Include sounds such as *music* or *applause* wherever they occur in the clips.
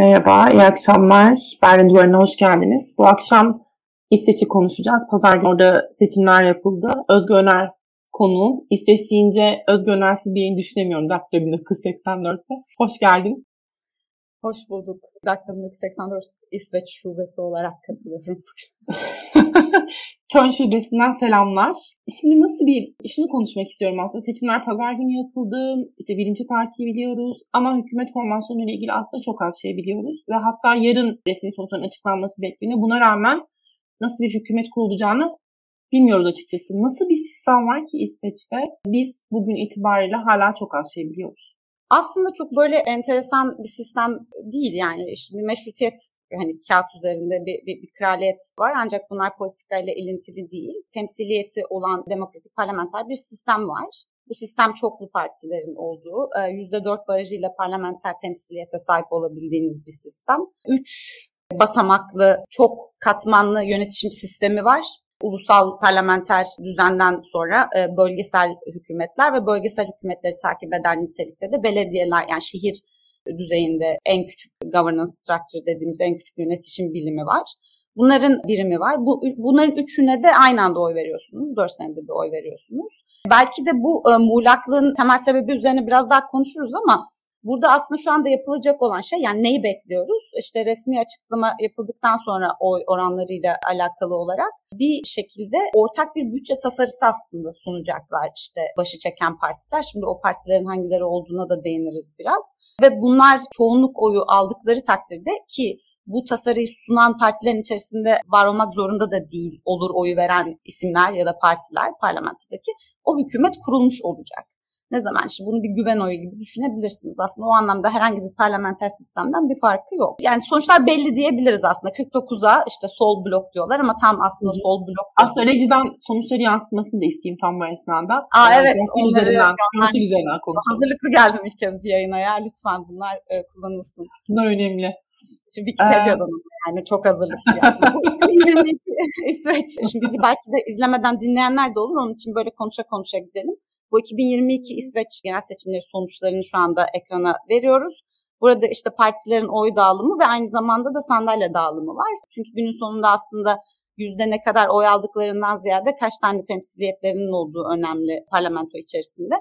Merhaba, iyi akşamlar. Berlin Duvarı'na hoş geldiniz. Bu akşam İsveç'i konuşacağız. Pazar günü orada seçimler yapıldı. Özgür Öner konu. İsveç deyince Özgür Öner'siz bir yayın düşünemiyorum. Dakika 1984'te. Hoş geldin. Hoş bulduk. Dakika 1984 İsveç şubesi olarak katılıyorum. *laughs* Köln Şubesi'nden selamlar. Şimdi nasıl bir, şunu konuşmak istiyorum aslında. Seçimler pazar günü yapıldı. İşte birinci partiyi biliyoruz. Ama hükümet formasyonu ile ilgili aslında çok az şey biliyoruz. Ve hatta yarın resmi sonuçların açıklanması bekleniyor. Buna rağmen nasıl bir hükümet kurulacağını bilmiyoruz açıkçası. Nasıl bir sistem var ki İsveç'te? Biz bugün itibariyle hala çok az şey biliyoruz. Aslında çok böyle enteresan bir sistem değil yani. İşte bir meşrutiyet hani kağıt üzerinde bir, bir, bir kraliyet var ancak bunlar politikayla ilintili değil. Temsiliyeti olan demokratik parlamenter bir sistem var. Bu sistem çoklu partilerin olduğu, %4 barajıyla parlamenter temsiliyete sahip olabildiğiniz bir sistem. Üç basamaklı, çok katmanlı yönetişim sistemi var ulusal parlamenter düzenden sonra bölgesel hükümetler ve bölgesel hükümetleri takip eden nitelikte de belediyeler yani şehir düzeyinde en küçük governance structure dediğimiz en küçük yönetişim bilimi var. Bunların birimi var. Bu, bunların üçüne de aynı anda oy veriyorsunuz. Dört senede bir oy veriyorsunuz. Belki de bu e, muğlaklığın temel sebebi üzerine biraz daha konuşuruz ama Burada aslında şu anda yapılacak olan şey yani neyi bekliyoruz? İşte resmi açıklama yapıldıktan sonra oy oranlarıyla alakalı olarak bir şekilde ortak bir bütçe tasarısı aslında sunacaklar işte başı çeken partiler. Şimdi o partilerin hangileri olduğuna da değiniriz biraz. Ve bunlar çoğunluk oyu aldıkları takdirde ki bu tasarıyı sunan partilerin içerisinde var olmak zorunda da değil olur oyu veren isimler ya da partiler parlamentodaki o hükümet kurulmuş olacak. Ne zaman? İşte bunu bir güven oyu gibi düşünebilirsiniz. Aslında o anlamda herhangi bir parlamenter sistemden bir farkı yok. Yani sonuçlar belli diyebiliriz aslında. 49'a işte sol blok diyorlar ama tam aslında sol blok. Aslında rejiden sonuçları yansıtmasını da isteyeyim tam bu esnada. Aa yani evet. Onları üzerinden, yani, üzerinden konuşalım. Hazırlıklı geldim ilk kez bir yayına ya. Lütfen bunlar e, kullanılsın. Bunlar önemli. Şimdi Wikipedia'dan ee... yani çok hazırlıklı yani. Bu 2022 İsveç. Şimdi bizi belki de izlemeden dinleyenler de olur. Onun için böyle konuşa konuşa gidelim. Bu 2022 İsveç genel seçimleri sonuçlarını şu anda ekrana veriyoruz. Burada işte partilerin oy dağılımı ve aynı zamanda da sandalye dağılımı var. Çünkü günün sonunda aslında yüzde ne kadar oy aldıklarından ziyade kaç tane temsiliyetlerinin olduğu önemli parlamento içerisinde.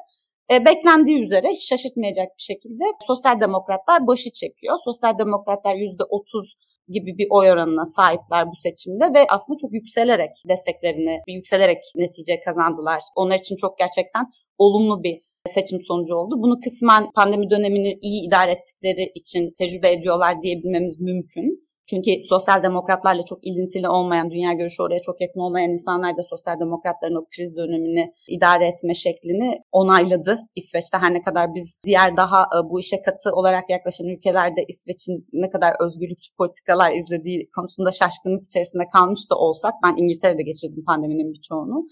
E, beklendiği üzere şaşırtmayacak bir şekilde sosyal demokratlar başı çekiyor. Sosyal demokratlar yüzde 30 gibi bir oy oranına sahipler bu seçimde ve aslında çok yükselerek desteklerini, yükselerek netice kazandılar. Onlar için çok gerçekten olumlu bir seçim sonucu oldu. Bunu kısmen pandemi dönemini iyi idare ettikleri için tecrübe ediyorlar diyebilmemiz mümkün. Çünkü sosyal demokratlarla çok ilintili olmayan, dünya görüşü oraya çok yakın olmayan insanlar da sosyal demokratların o kriz dönemini idare etme şeklini onayladı. İsveç'te her ne kadar biz diğer daha e, bu işe katı olarak yaklaşan ülkelerde İsveç'in ne kadar özgürlükçü politikalar izlediği konusunda şaşkınlık içerisinde kalmış da olsak, ben İngiltere'de geçirdim pandeminin birçoğunu.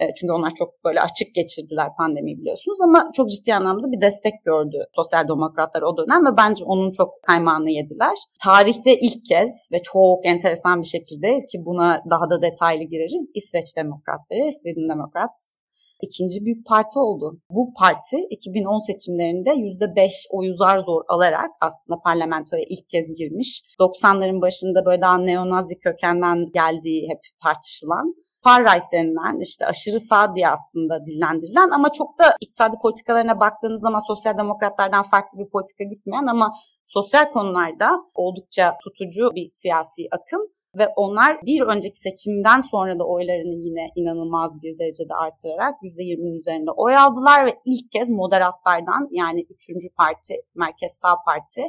E, çünkü onlar çok böyle açık geçirdiler pandemiyi biliyorsunuz ama çok ciddi anlamda bir destek gördü sosyal demokratlar o dönem ve bence onun çok kaymağını yediler. Tarihte ilk kez ve çok enteresan bir şekilde ki buna daha da detaylı gireriz İsveç Demokratları, Sweden Democrats ikinci büyük parti oldu. Bu parti 2010 seçimlerinde %5 oyu zar zor alarak aslında parlamentoya ilk kez girmiş. 90'ların başında böyle daha neonazi kökenden geldiği hep tartışılan far right denilen işte aşırı sağ diye aslında dillendirilen ama çok da iktisadi politikalarına baktığınız zaman sosyal demokratlardan farklı bir politika gitmeyen ama sosyal konularda oldukça tutucu bir siyasi akım ve onlar bir önceki seçimden sonra da oylarını yine inanılmaz bir derecede artırarak %20'nin üzerinde oy aldılar ve ilk kez moderatlardan yani üçüncü parti, Merkez Sağ Parti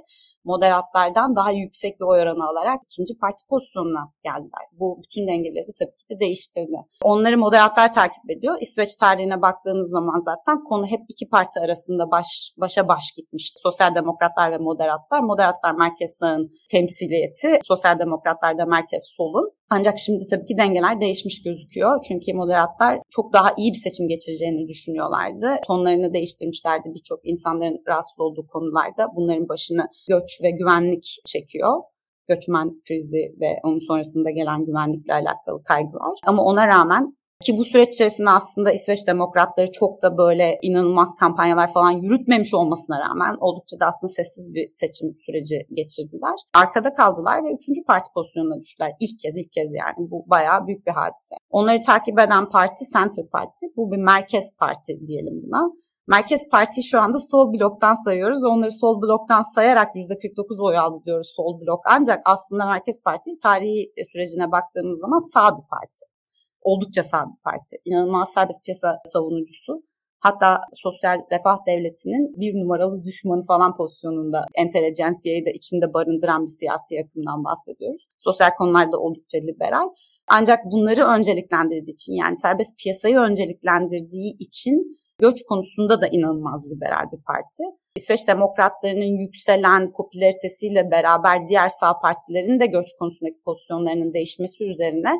moderatlardan daha yüksek bir oy oranı alarak ikinci parti pozisyonuna geldiler. Bu bütün dengeleri tabii ki de değiştirdi. Onları moderatlar takip ediyor. İsveç tarihine baktığınız zaman zaten konu hep iki parti arasında baş, başa baş gitmişti. Sosyal demokratlar ve moderatlar. Moderatlar merkez sağın temsiliyeti, sosyal demokratlar da merkez solun. Ancak şimdi tabii ki dengeler değişmiş gözüküyor. Çünkü moderatlar çok daha iyi bir seçim geçireceğini düşünüyorlardı. Tonlarını değiştirmişlerdi birçok insanların rahatsız olduğu konularda. Bunların başını göç ve güvenlik çekiyor göçmen krizi ve onun sonrasında gelen güvenlikle alakalı kaygılar. Ama ona rağmen Ki bu süreç içerisinde aslında İsveç demokratları çok da böyle inanılmaz kampanyalar falan yürütmemiş olmasına rağmen oldukça da aslında sessiz bir seçim süreci geçirdiler. Arkada kaldılar ve üçüncü parti pozisyonuna düştüler. İlk kez ilk kez yani bu bayağı büyük bir hadise. Onları takip eden parti Center Parti. Bu bir merkez parti diyelim buna. Merkez Parti şu anda sol bloktan sayıyoruz ve onları sol bloktan sayarak %49 oy aldı diyoruz sol blok. Ancak aslında Merkez Parti tarihi sürecine baktığımız zaman sağ bir parti. Oldukça sağ bir parti. İnanılmaz serbest piyasa savunucusu. Hatta sosyal refah devletinin bir numaralı düşmanı falan pozisyonunda entelejansiyayı da içinde barındıran bir siyasi akımdan bahsediyoruz. Sosyal konularda oldukça liberal. Ancak bunları önceliklendirdiği için yani serbest piyasayı önceliklendirdiği için göç konusunda da inanılmaz liberal bir parti. İsveç demokratlarının yükselen popülaritesiyle beraber diğer sağ partilerin de göç konusundaki pozisyonlarının değişmesi üzerine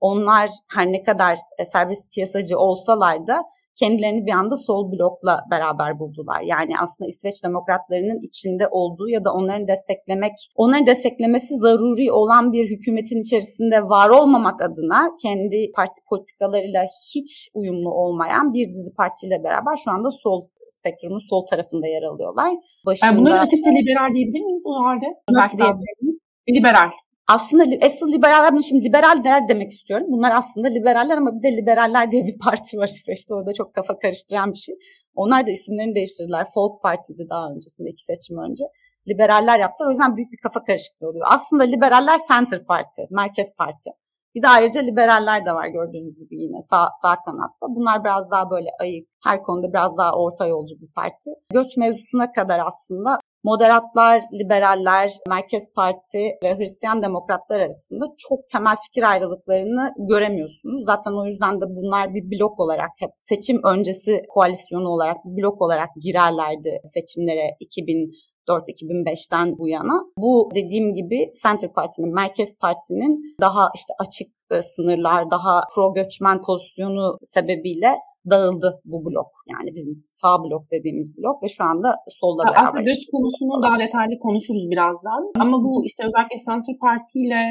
onlar her ne kadar serbest piyasacı olsalar da kendilerini bir anda sol blokla beraber buldular. Yani aslında İsveç demokratlarının içinde olduğu ya da onların desteklemek, onların desteklemesi zaruri olan bir hükümetin içerisinde var olmamak adına kendi parti politikalarıyla hiç uyumlu olmayan bir dizi partiyle beraber şu anda sol spektrumun sol tarafında yer alıyorlar. Başında... Yani bunların liberal diyebilir miyiz o halde? Nasıl diyebiliriz? Liberal aslında asıl liberaller, ben şimdi liberal der demek istiyorum. Bunlar aslında liberaller ama bir de liberaller diye bir parti var İsveç'te. O da çok kafa karıştıran bir şey. Onlar da isimlerini değiştirdiler. Folk Parti'di daha öncesinde iki seçim önce. Liberaller yaptılar. O yüzden büyük bir kafa karışıklığı oluyor. Aslında liberaller Center Parti, Merkez Parti. Bir de ayrıca liberaller de var gördüğünüz gibi yine sağ, sağ kanatta. Bunlar biraz daha böyle ayık, her konuda biraz daha orta yolcu bir parti. Göç mevzusuna kadar aslında moderatlar, liberaller, Merkez Parti ve Hristiyan demokratlar arasında çok temel fikir ayrılıklarını göremiyorsunuz. Zaten o yüzden de bunlar bir blok olarak hep seçim öncesi koalisyonu olarak bir blok olarak girerlerdi seçimlere 2000 2004-2005'ten bu yana. Bu dediğim gibi Center Parti'nin, Merkez Parti'nin daha işte açık e, sınırlar, daha pro göçmen pozisyonu sebebiyle dağıldı bu blok. Yani bizim sağ blok dediğimiz blok ve şu anda solla beraber. Aslında göç konusunu daha detaylı konuşuruz birazdan. Ama bu işte özellikle Center Parti ile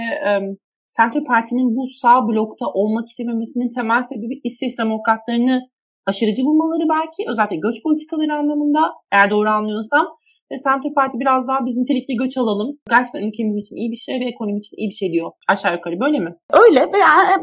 Center Parti'nin bu sağ blokta olmak istememesinin temel sebebi İsveç demokratlarını aşırıcı bulmaları belki özellikle göç politikaları anlamında eğer doğru anlıyorsam ve Center Parti biraz daha biz nitelikli göç alalım. Gerçekten ülkemiz için iyi bir şey ve ekonomi için iyi bir şey diyor. Aşağı yukarı böyle mi? Öyle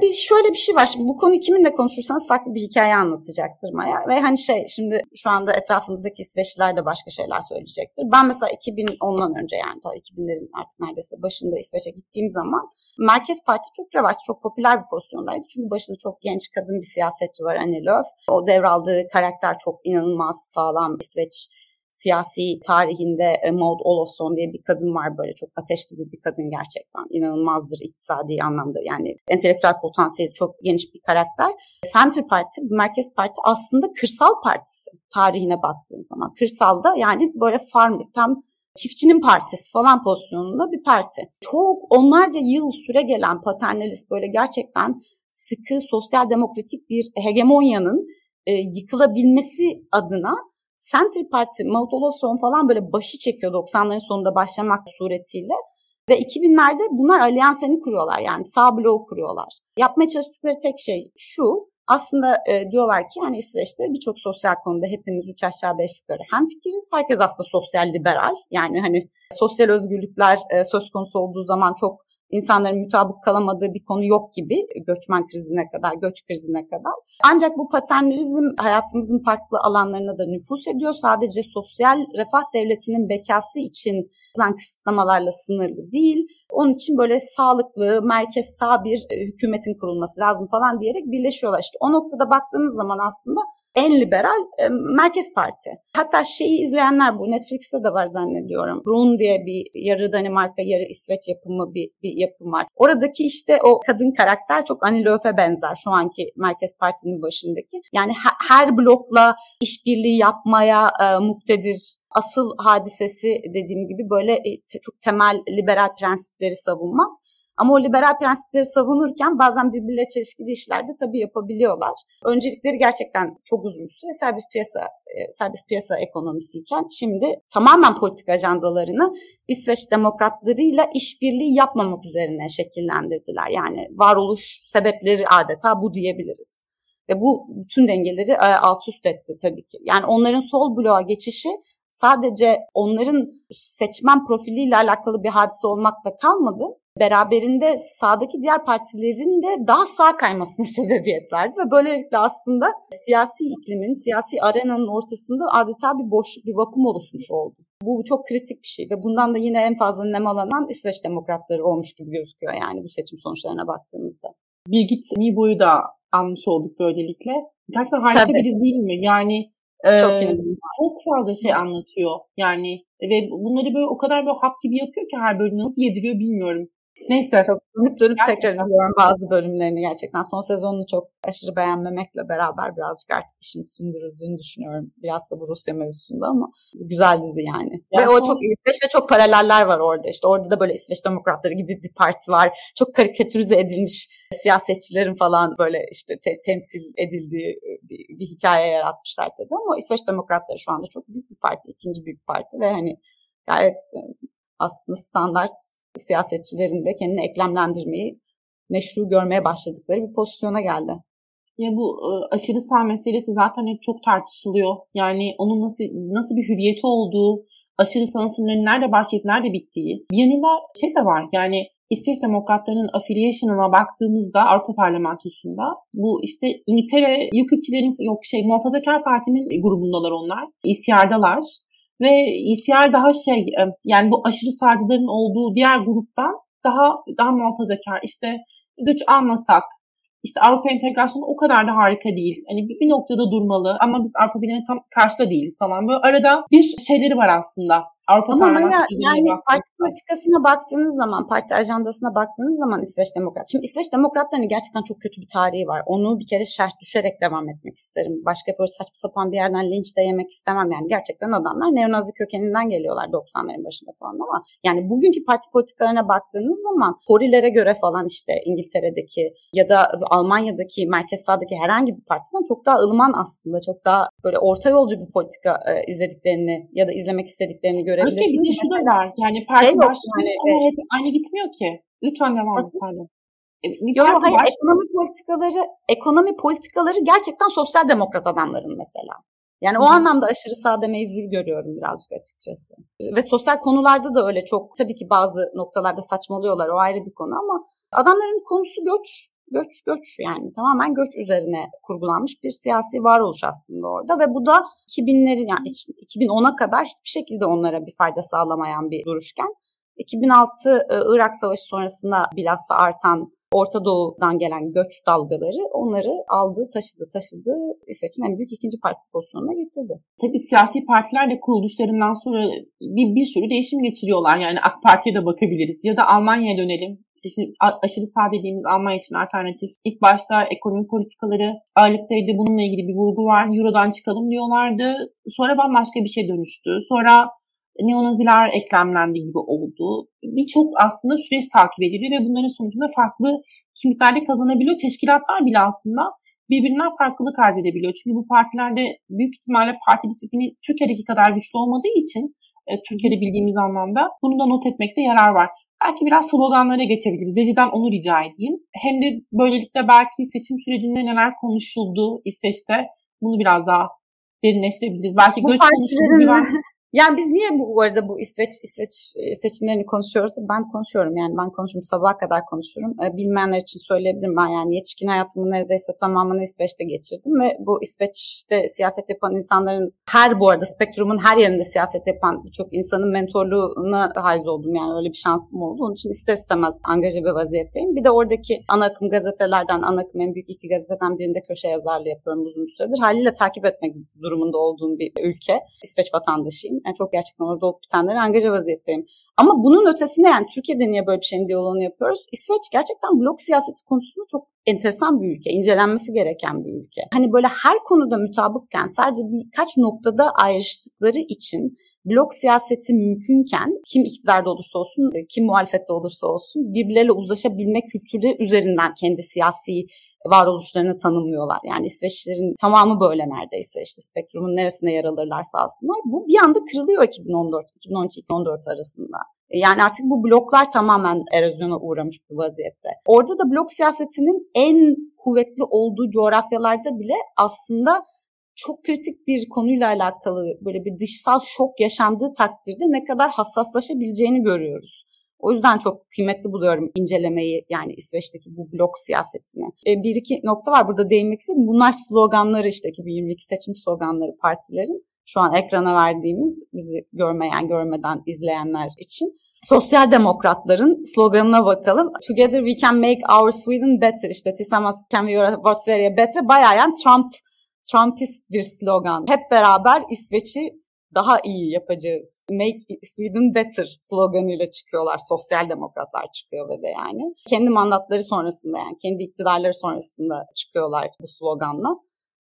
bir şöyle bir şey var. Şimdi bu konuyu kiminle konuşursanız farklı bir hikaye anlatacaktır Maya. Ve hani şey şimdi şu anda etrafınızdaki İsveçliler de başka şeyler söyleyecektir. Ben mesela 2010'dan önce yani ta 2000'lerin artık neredeyse başında İsveç'e gittiğim zaman Merkez Parti çok revaç, çok popüler bir pozisyondaydı. Çünkü başında çok genç kadın bir siyasetçi var Annie Lööf. O devraldığı karakter çok inanılmaz sağlam İsveç siyasi tarihinde e, Maud Olofsson diye bir kadın var böyle çok ateş gibi bir kadın gerçekten. inanılmazdır iktisadi anlamda yani entelektüel potansiyeli çok geniş bir karakter. Center Parti, Merkez Parti aslında kırsal partisi tarihine baktığın zaman. Kırsalda yani böyle farm, tam çiftçinin partisi falan pozisyonunda bir parti. Çok onlarca yıl süre gelen paternalist böyle gerçekten sıkı sosyal demokratik bir hegemonyanın e, yıkılabilmesi adına Center Parti, Mautolosson falan böyle başı çekiyor 90'ların sonunda başlamak suretiyle. Ve 2000'lerde bunlar alyanseni kuruyorlar yani sağ bloğu kuruyorlar. Yapmaya çalıştıkları tek şey şu, aslında e, diyorlar ki yani İsveç'te birçok sosyal konuda hepimiz üç aşağı beş yukarı hem fikiriz. Herkes aslında sosyal liberal. Yani hani sosyal özgürlükler e, söz konusu olduğu zaman çok insanların mutabık kalamadığı bir konu yok gibi göçmen krizine kadar, göç krizine kadar. Ancak bu paternalizm hayatımızın farklı alanlarına da nüfus ediyor. Sadece sosyal refah devletinin bekası için yapılan kısıtlamalarla sınırlı değil. Onun için böyle sağlıklı, merkez sağ bir hükümetin kurulması lazım falan diyerek birleşiyorlar. İşte o noktada baktığınız zaman aslında en liberal e, Merkez Parti. Hatta şeyi izleyenler bu Netflix'te de var zannediyorum. Brun diye bir yarı Danimarka yarı İsveç yapımı bir, bir yapım var. Oradaki işte o kadın karakter çok Annie Lööf'e benzer şu anki Merkez Parti'nin başındaki. Yani her blokla işbirliği yapmaya e, muktedir asıl hadisesi dediğim gibi böyle e, çok temel liberal prensipleri savunmak. Ama o liberal prensipleri savunurken bazen birbirle çelişkili işler de tabii yapabiliyorlar. Öncelikleri gerçekten çok uzun süre serbest piyasa, e, serbest piyasa ekonomisiyken şimdi tamamen politik ajandalarını İsveç demokratlarıyla işbirliği yapmamak üzerine şekillendirdiler. Yani varoluş sebepleri adeta bu diyebiliriz. Ve bu bütün dengeleri e, alt üst etti tabii ki. Yani onların sol bloğa geçişi sadece onların seçmen profiliyle alakalı bir hadise olmakla kalmadı. Beraberinde sağdaki diğer partilerin de daha sağ kaymasına *laughs* sebebiyet verdi ve böylelikle aslında siyasi iklimin, siyasi arenanın ortasında adeta bir boşluk, bir vakum oluşmuş oldu. Bu çok kritik bir şey ve bundan da yine en fazla nemalanan İsveç demokratları olmuş gibi gözüküyor yani bu seçim sonuçlarına baktığımızda. Birgit Nibo'yu da almış olduk böylelikle. Gerçekten harika Tabii. bir değil mi? Yani çok, ee, çok fazla şey anlatıyor. Yani ve bunları böyle o kadar böyle hap gibi yapıyor ki her bölümde nasıl yediriyor bilmiyorum. Neyse. Çok dönüp dönüp gerçekten. tekrar izliyorum bazı bölümlerini gerçekten. Son sezonunu çok aşırı beğenmemekle beraber birazcık artık işini sündürüldüğünü düşünüyorum. Biraz da bu Rusya mevzusunda ama güzel dizi yani. yani Ve son... o çok İsveç'te çok paraleller var orada. İşte orada da böyle İsveç Demokratları gibi bir parti var. Çok karikatürize edilmiş siyasetçilerin falan böyle işte te- temsil edildiği bir, bir hikaye yaratmışlar tabii ama İsveç Demokratları şu anda çok büyük bir parti, ikinci büyük parti ve hani gayet e, aslında standart siyasetçilerin de kendini eklemlendirmeyi meşru görmeye başladıkları bir pozisyona geldi. Ya bu e, aşırı sağ meselesi zaten hep çok tartışılıyor. Yani onun nasıl nasıl bir hürriyeti olduğu, aşırı sağ sınırlarının nerede başlayıp nerede bittiği. Bir yanıyla şey de var yani İsveç Demokratlarının affiliation'ına baktığımızda Avrupa Parlamentosu'nda bu işte İngiltere UKIP'çilerin yok şey Muhafazakar Parti'nin grubundalar onlar. İSYAR'dalar. Ve ECR daha şey e, yani bu aşırı sağcıların olduğu diğer gruptan daha daha muhafazakar. İşte güç almasak işte Avrupa entegrasyonu o kadar da harika değil. Hani bir, bir noktada durmalı ama biz Avrupa Birliği'ne tam karşıda değiliz falan. Böyle arada bir şeyleri var aslında. Avrupa Ama ya, yani parti politikasına baktığınız zaman, parti ajandasına baktığınız zaman İsveç Demokrat. Şimdi İsveç Demokratlarının gerçekten çok kötü bir tarihi var. Onu bir kere şerh düşerek devam etmek isterim. Başka böyle saçma sapan bir yerden linç de yemek istemem. Yani gerçekten adamlar neonazi kökeninden geliyorlar 90'ların başında falan ama yani bugünkü parti politikalarına baktığınız zaman Torilere göre falan işte İngiltere'deki ya da Almanya'daki merkez sağdaki herhangi bir partiden çok daha ılıman aslında. Çok daha böyle orta yolcu bir politika e, izlediklerini ya da izlemek istediklerini görebilirsiniz. Öyle bir şu da var. Yani parti şey başlıyor yani, ama hep aynı gitmiyor ki. Lütfen devam et. Pardon. E, yok yok hayır baş... ekonomi politikaları ekonomi politikaları gerçekten sosyal demokrat adamların mesela. Yani Hı. o anlamda aşırı sağ demeyi zor görüyorum birazcık açıkçası. Ve sosyal konularda da öyle çok tabii ki bazı noktalarda saçmalıyorlar o ayrı bir konu ama adamların konusu göç göç göç yani. Tamamen göç üzerine kurgulanmış bir siyasi varoluş aslında orada ve bu da 2000'lerin yani 2010'a kadar hiçbir şekilde onlara bir fayda sağlamayan bir duruşken 2006 e, Irak Savaşı sonrasında bilhassa artan Orta Doğu'dan gelen göç dalgaları onları aldı, taşıdı, taşıdı. İsveç'in en büyük ikinci partisi pozisyonuna getirdi. Tabii siyasi partiler de kuruluşlarından sonra bir, bir sürü değişim geçiriyorlar. Yani AK Parti'ye de bakabiliriz. Ya da Almanya'ya dönelim. İşte şimdi aşırı sağ dediğimiz Almanya için alternatif. İlk başta ekonomi politikaları ağırlıktaydı. Bununla ilgili bir vurgu var. Euro'dan çıkalım diyorlardı. Sonra bambaşka bir şey dönüştü. Sonra neonaziler eklemlendi gibi oldu. Birçok aslında süreç takip ediliyor ve bunların sonucunda farklı kimliklerde kazanabiliyor. Teşkilatlar bile aslında birbirinden farklılık arz edebiliyor. Çünkü bu partilerde büyük ihtimalle parti disiplini Türkiye'deki kadar güçlü olmadığı için e, Türkiye'de bildiğimiz anlamda bunu da not etmekte yarar var. Belki biraz sloganlara geçebiliriz. Rejiden onu rica edeyim. Hem de böylelikle belki seçim sürecinde neler konuşuldu İsveç'te bunu biraz daha derinleştirebiliriz. Belki bu göç konuşuldu. Yani biz niye bu, bu arada bu İsveç İsveç e, seçimlerini konuşuyoruz? Ben konuşuyorum yani ben konuşurum sabaha kadar konuşurum. E, bilmeyenler için söyleyebilirim ben yani yetişkin hayatımın neredeyse tamamını İsveç'te geçirdim ve bu İsveç'te siyaset yapan insanların her bu arada spektrumun her yerinde siyaset yapan birçok insanın mentorluğuna haiz oldum yani öyle bir şansım oldu. Onun için ister istemez angaje bir vaziyetteyim. Bir de oradaki ana akım gazetelerden ana akım en büyük iki gazeteden birinde köşe yazarlığı yapıyorum uzun süredir. Haliyle takip etmek durumunda olduğum bir ülke. İsveç vatandaşıyım. Yani çok gerçekten orada olup bitenlere angaja vaziyetteyim. Ama bunun ötesinde yani Türkiye'de niye böyle bir şeyin diyaloğunu yapıyoruz? İsveç gerçekten blok siyaseti konusunda çok enteresan bir ülke, incelenmesi gereken bir ülke. Hani böyle her konuda mutabıkken sadece birkaç noktada ayrıştıkları için blok siyaseti mümkünken kim iktidarda olursa olsun, kim muhalefette olursa olsun birbirleriyle uzlaşabilme kültürü üzerinden kendi siyasi varoluşlarını tanımlıyorlar. Yani İsveçlilerin tamamı böyle neredeyse işte spektrumun neresinde yer alırlarsa alsınlar. Bu bir anda kırılıyor 2014, 2013-2014 arasında. Yani artık bu bloklar tamamen erozyona uğramış bir vaziyette. Orada da blok siyasetinin en kuvvetli olduğu coğrafyalarda bile aslında çok kritik bir konuyla alakalı böyle bir dışsal şok yaşandığı takdirde ne kadar hassaslaşabileceğini görüyoruz. O yüzden çok kıymetli buluyorum incelemeyi yani İsveç'teki bu blok siyasetini. E, bir iki nokta var burada değinmek istedim. Bunlar sloganları işte 2022 seçim sloganları partilerin. Şu an ekrana verdiğimiz bizi görmeyen görmeden izleyenler için. Sosyal demokratların sloganına bakalım. Together we can make our Sweden better. İşte Tillsammans can we Sverige better. Bayağı yani Trump Trumpist bir slogan. Hep beraber İsveç'i daha iyi yapacağız. Make Sweden better sloganıyla çıkıyorlar. Sosyal demokratlar çıkıyor ve de yani. Kendi mandatları sonrasında yani kendi iktidarları sonrasında çıkıyorlar bu sloganla.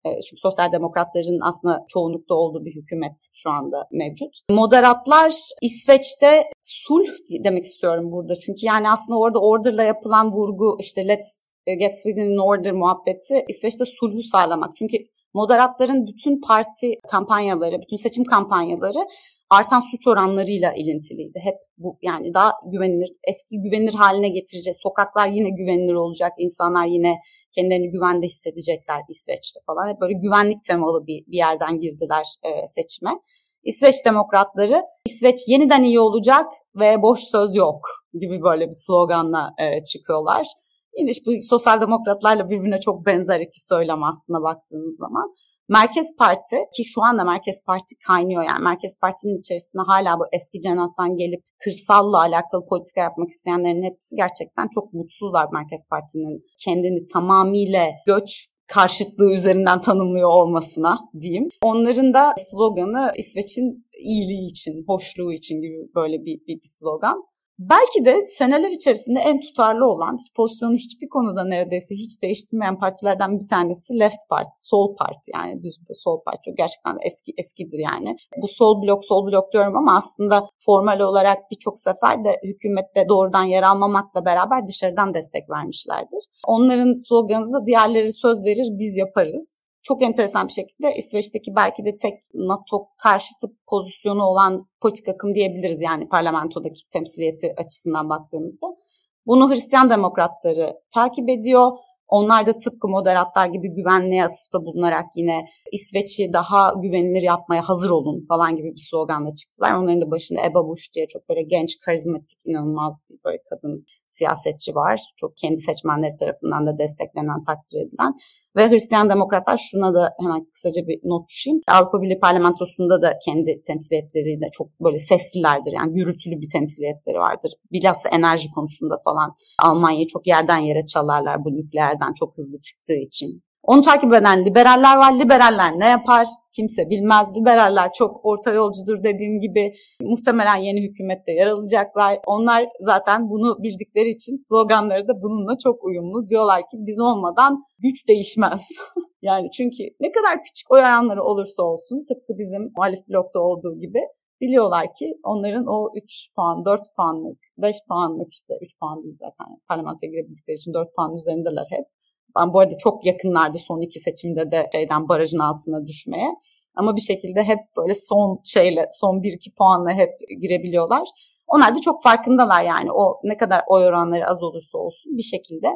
E, çünkü sosyal demokratların aslında çoğunlukta olduğu bir hükümet şu anda mevcut. Moderatlar İsveç'te sulh demek istiyorum burada. Çünkü yani aslında orada order'la yapılan vurgu işte let's get Sweden in order muhabbeti İsveç'te sulhu sağlamak. Çünkü Moderatların bütün parti kampanyaları, bütün seçim kampanyaları artan suç oranlarıyla ilintiliydi. Hep bu yani daha güvenilir, eski güvenilir haline getireceğiz. Sokaklar yine güvenilir olacak. insanlar yine kendilerini güvende hissedecekler İsveç'te falan. Hep böyle güvenlik temalı bir, bir yerden girdiler e, seçime. İsveç demokratları İsveç yeniden iyi olacak ve boş söz yok gibi böyle bir sloganla e, çıkıyorlar. Yine işte bu sosyal demokratlarla birbirine çok benzer iki söylem aslında baktığınız zaman. Merkez Parti ki şu anda Merkez Parti kaynıyor yani Merkez Parti'nin içerisinde hala bu eski cenahtan gelip kırsalla alakalı politika yapmak isteyenlerin hepsi gerçekten çok mutsuzlar Merkez Parti'nin kendini tamamıyla göç karşıtlığı üzerinden tanımlıyor olmasına diyeyim. Onların da sloganı İsveç'in iyiliği için, hoşluğu için gibi böyle bir, bir, bir slogan. Belki de seneler içerisinde en tutarlı olan, pozisyonu hiçbir konuda neredeyse hiç değiştirmeyen partilerden bir tanesi Left Party, Sol Parti yani düz bir Sol Parti. Çok gerçekten eski eskidir yani. Bu Sol Blok, Sol Blok diyorum ama aslında formal olarak birçok sefer de hükümette doğrudan yer almamakla beraber dışarıdan destek vermişlerdir. Onların sloganı da diğerleri söz verir biz yaparız çok enteresan bir şekilde İsveç'teki belki de tek NATO karşıtı pozisyonu olan politik akım diyebiliriz yani parlamentodaki temsiliyeti açısından baktığımızda. Bunu Hristiyan demokratları takip ediyor. Onlar da tıpkı moderatlar gibi güvenliğe atıfta bulunarak yine İsveç'i daha güvenilir yapmaya hazır olun falan gibi bir sloganla çıktılar. Onların da başında Ebba Bush diye çok böyle genç, karizmatik, inanılmaz bir böyle kadın siyasetçi var. Çok kendi seçmenleri tarafından da desteklenen, takdir edilen. Ve Hristiyan Demokratlar şuna da hemen kısaca bir not düşeyim. Avrupa Birliği Parlamentosu'nda da kendi temsiliyetleriyle çok böyle seslilerdir. Yani gürültülü bir temsiliyetleri vardır. Bilhassa enerji konusunda falan Almanya'yı çok yerden yere çalarlar bu nükleerden çok hızlı çıktığı için. Onu takip eden liberaller var. Liberaller ne yapar? Kimse bilmez. Liberaller çok orta yolcudur dediğim gibi. Muhtemelen yeni hükümette yer alacaklar. Onlar zaten bunu bildikleri için sloganları da bununla çok uyumlu. Diyorlar ki biz olmadan güç değişmez. *laughs* yani çünkü ne kadar küçük oy oranları olursa olsun tıpkı bizim muhalif blokta olduğu gibi biliyorlar ki onların o 3 puan, 4 puanlık, 5 puanlık işte 3 puan değil zaten parlamentoya girebildikleri için 4 puan üzerindeler hep. Ben bu arada çok yakınlardı son iki seçimde de şeyden barajın altına düşmeye. Ama bir şekilde hep böyle son şeyle, son bir iki puanla hep girebiliyorlar. Onlar da çok farkındalar yani o ne kadar oy oranları az olursa olsun bir şekilde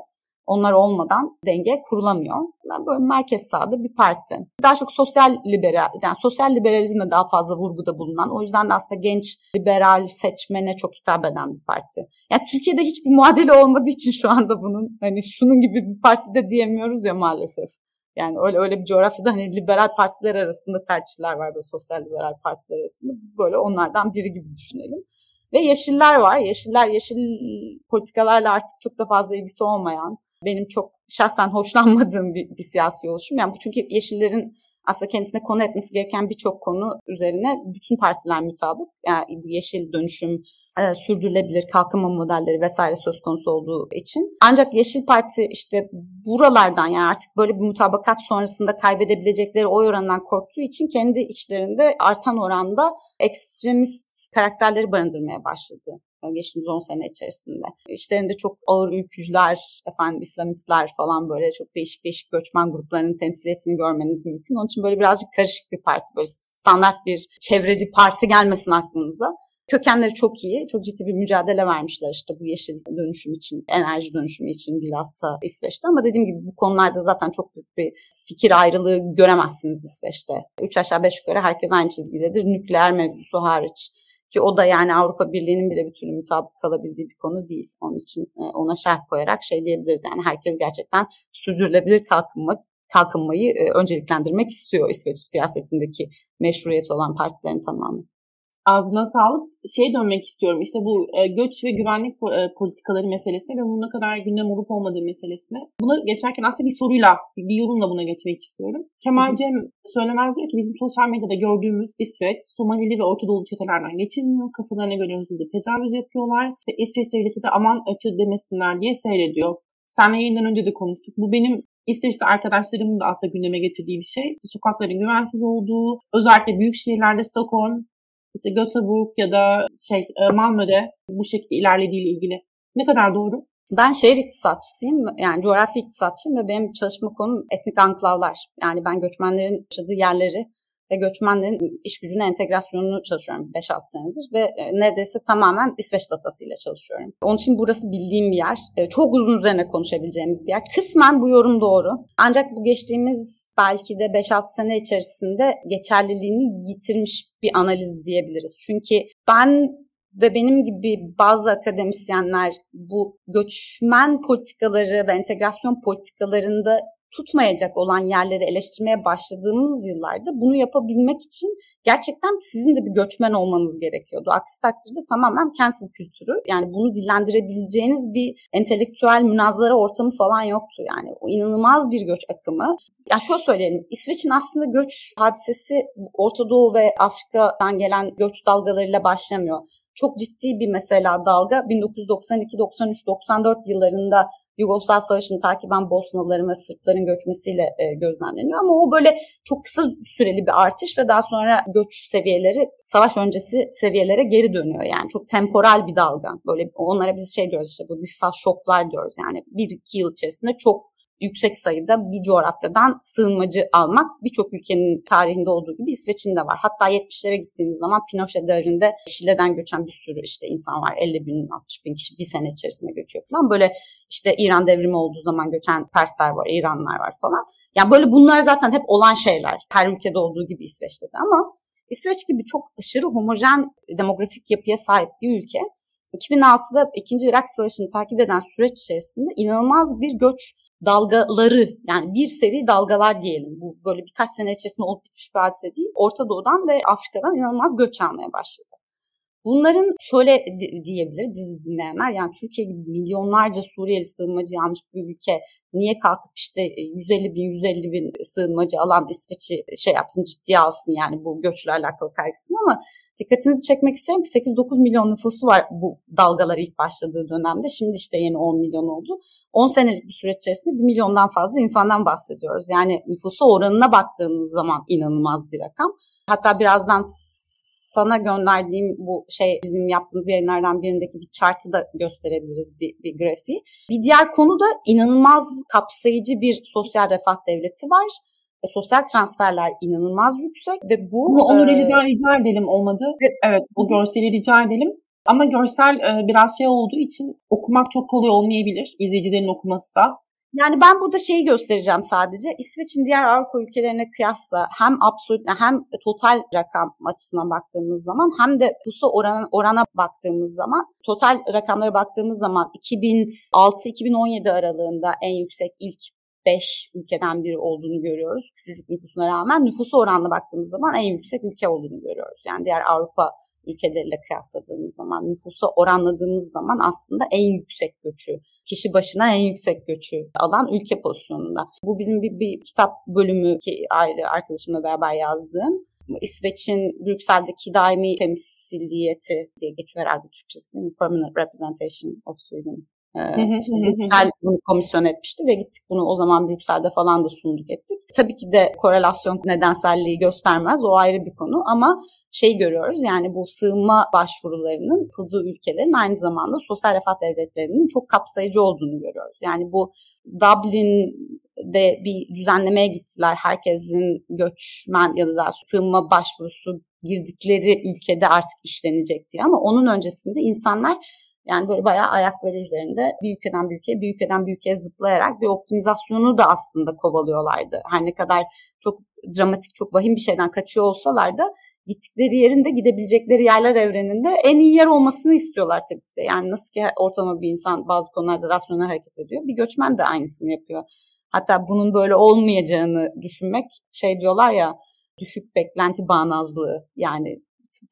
onlar olmadan denge kurulamıyor. Yani böyle merkez sağda bir parti. Daha çok sosyal liberal, yani sosyal liberalizme daha fazla vurguda bulunan, o yüzden de aslında genç liberal seçmene çok hitap eden bir parti. Yani Türkiye'de hiçbir muadili olmadığı için şu anda bunun hani şunun gibi bir parti de diyemiyoruz ya maalesef. Yani öyle öyle bir coğrafyada hani liberal partiler arasında tercihler var böyle sosyal liberal partiler arasında. Böyle onlardan biri gibi düşünelim. Ve yeşiller var. Yeşiller yeşil politikalarla artık çok da fazla ilgisi olmayan, benim çok şahsen hoşlanmadığım bir, bir siyasi oluşum. Yani bu çünkü Yeşillerin aslında kendisine konu etmesi gereken birçok konu üzerine bütün partiler mutabık. Yani yeşil dönüşüm, e, sürdürülebilir kalkınma modelleri vesaire söz konusu olduğu için. Ancak Yeşil Parti işte buralardan yani artık böyle bir mutabakat sonrasında kaybedebilecekleri oy oranından korktuğu için kendi içlerinde artan oranda ekstremist karakterleri barındırmaya başladı. geçtiğimiz 10 sene içerisinde. İşlerinde çok ağır ülkücüler, efendim İslamistler falan böyle çok değişik değişik göçmen gruplarının temsiliyetini görmeniz mümkün. Onun için böyle birazcık karışık bir parti. Böyle standart bir çevreci parti gelmesin aklınıza. Kökenleri çok iyi. Çok ciddi bir mücadele vermişler işte bu yeşil dönüşüm için, enerji dönüşümü için bilhassa İsveç'te. Ama dediğim gibi bu konularda zaten çok büyük bir fikir ayrılığı göremezsiniz İsveç'te. Üç aşağı beş yukarı herkes aynı çizgidedir. Nükleer mevzusu hariç. Ki o da yani Avrupa Birliği'nin bile bir türlü mutabık kalabildiği bir konu değil. Onun için e, ona şerh koyarak şey diyebiliriz. Yani herkes gerçekten sürdürülebilir kalkınma, kalkınmayı e, önceliklendirmek istiyor İsveç siyasetindeki meşruiyeti olan partilerin tamamı ağzına sağlık. Şeye dönmek istiyorum. İşte bu e, göç ve güvenlik e, politikaları meselesine ve bunun ne kadar gündem olup olmadığı meselesine. Buna geçerken aslında bir soruyla, bir, yorumla buna geçmek istiyorum. Kemal Cem söylemez diyor ki bizim sosyal medyada gördüğümüz İsveç, Somalili ve Orta Doğu çetelerden geçilmiyor. Kafalarına göre hızlı tecavüz yapıyorlar. Ve İsveç devleti de aman açı demesinler diye seyrediyor. Sen yayından önce de konuştuk. Bu benim İsveç'te arkadaşlarımın da aslında gündeme getirdiği bir şey. Sokakların güvensiz olduğu, özellikle büyük şehirlerde Stockholm, işte Göteborg ya da şey e, Malmö'de bu şekilde ilerlediğiyle ilgili. Ne kadar doğru? Ben şehir iktisatçısıyım. Yani coğrafi iktisatçıyım ve benim çalışma konum etnik anklavlar. Yani ben göçmenlerin yaşadığı yerleri ve göçmenlerin iş gücüne entegrasyonunu çalışıyorum 5-6 senedir ve e, neredeyse tamamen İsveç datasıyla çalışıyorum. Onun için burası bildiğim bir yer. E, çok uzun üzerine konuşabileceğimiz bir yer. Kısmen bu yorum doğru. Ancak bu geçtiğimiz belki de 5-6 sene içerisinde geçerliliğini yitirmiş bir analiz diyebiliriz. Çünkü ben ve benim gibi bazı akademisyenler bu göçmen politikaları ve entegrasyon politikalarında tutmayacak olan yerleri eleştirmeye başladığımız yıllarda bunu yapabilmek için gerçekten sizin de bir göçmen olmanız gerekiyordu. Aksi takdirde tamamen cancel kültürü yani bunu dillendirebileceğiniz bir entelektüel münazara ortamı falan yoktu yani. O inanılmaz bir göç akımı. Yani şöyle söyleyelim İsveç'in aslında göç hadisesi Orta Doğu ve Afrika'dan gelen göç dalgalarıyla başlamıyor. Çok ciddi bir mesela dalga 1992, 93, 94 yıllarında Yugoslav Savaşı'nı takiben Bosnalıların ve Sırpların göçmesiyle e, gözlemleniyor. Ama o böyle çok kısa süreli bir artış ve daha sonra göç seviyeleri savaş öncesi seviyelere geri dönüyor. Yani çok temporal bir dalga. Böyle onlara biz şey diyoruz işte bu dışsal şoklar diyoruz. Yani bir iki yıl içerisinde çok yüksek sayıda bir coğrafyadan sığınmacı almak birçok ülkenin tarihinde olduğu gibi İsveç'in de var. Hatta 70'lere gittiğiniz zaman Pinochet devrinde Şile'den göçen bir sürü işte insan var. 50 bin, 60 bin kişi bir sene içerisinde göçüyor falan. Böyle işte İran devrimi olduğu zaman göçen Persler var, İranlar var falan. Yani böyle bunlar zaten hep olan şeyler. Her ülkede olduğu gibi İsveç'te de ama İsveç gibi çok aşırı homojen demografik yapıya sahip bir ülke 2006'da 2. Irak Savaşı'nı takip eden süreç içerisinde inanılmaz bir göç dalgaları yani bir seri dalgalar diyelim. Bu böyle birkaç sene içerisinde olup bitmiş bir hadise değil. Orta Doğu'dan ve Afrika'dan inanılmaz göç almaya başladı. Bunların şöyle diyebilir bizi dinleyenler yani Türkiye gibi milyonlarca Suriyeli sığınmacı almış bir ülke niye kalkıp işte 150 e, bin 150 bin sığınmacı alan İsveç'i şey yapsın ciddiye alsın yani bu göçle alakalı kaygısını ama dikkatinizi çekmek isterim ki 8-9 milyon nüfusu var bu dalgalar ilk başladığı dönemde. Şimdi işte yeni 10 milyon oldu. 10 senelik bir süreç içerisinde 1 milyondan fazla insandan bahsediyoruz. Yani nüfusu oranına baktığımız zaman inanılmaz bir rakam. Hatta birazdan sana gönderdiğim bu şey bizim yaptığımız yayınlardan birindeki bir chartı da gösterebiliriz bir, bir grafiği. Bir diğer konu da inanılmaz kapsayıcı bir sosyal refah devleti var. E, sosyal transferler inanılmaz yüksek ve bu... Bunu onu e, rica, rica edelim olmadı. Evet bu görseli rica edelim. Ama görsel e, biraz şey olduğu için okumak çok kolay olmayabilir. İzleyicilerin okuması da. Yani ben burada şeyi göstereceğim sadece. İsveç'in diğer Avrupa ülkelerine kıyasla hem absolut hem total rakam açısından baktığımız zaman hem de pusu oran, orana baktığımız zaman total rakamlara baktığımız zaman 2006-2017 aralığında en yüksek ilk 5 ülkeden biri olduğunu görüyoruz. Küçücük nüfusuna rağmen nüfusu oranla baktığımız zaman en yüksek ülke olduğunu görüyoruz. Yani diğer Avrupa ülkeleriyle kıyasladığımız zaman, nüfusa oranladığımız zaman aslında en yüksek göçü, kişi başına en yüksek göçü alan ülke pozisyonunda. Bu bizim bir, bir kitap bölümü ki ayrı arkadaşımla beraber yazdığım. İsveç'in Brüksel'deki daimi temsiliyeti diye geçiyor herhalde Türkçesi değil mi? Permanent Representation of Sweden ee, işte Brüksel bunu komisyon etmişti ve gittik bunu o zaman Brüksel'de falan da sunduk ettik. Tabii ki de korelasyon nedenselliği göstermez o ayrı bir konu ama şey görüyoruz. Yani bu sığınma başvurularının yapıldığı ülkelerin aynı zamanda sosyal refah devletlerinin çok kapsayıcı olduğunu görüyoruz. Yani bu Dublin'de bir düzenlemeye gittiler. Herkesin göçmen ya da sığınma başvurusu girdikleri ülkede artık işlenecek diye. Ama onun öncesinde insanlar yani böyle bayağı ayakları üzerinde bir ülkeden bir ülkeye, bir ülkeden bir ülkeye zıplayarak bir optimizasyonu da aslında kovalıyorlardı. Her ne kadar çok dramatik, çok vahim bir şeyden kaçıyor olsalar da gittikleri yerinde gidebilecekleri yerler evreninde en iyi yer olmasını istiyorlar tabii ki de. Yani nasıl ki ortalama bir insan bazı konularda rasyonel hareket ediyor. Bir göçmen de aynısını yapıyor. Hatta bunun böyle olmayacağını düşünmek şey diyorlar ya düşük beklenti bağnazlığı yani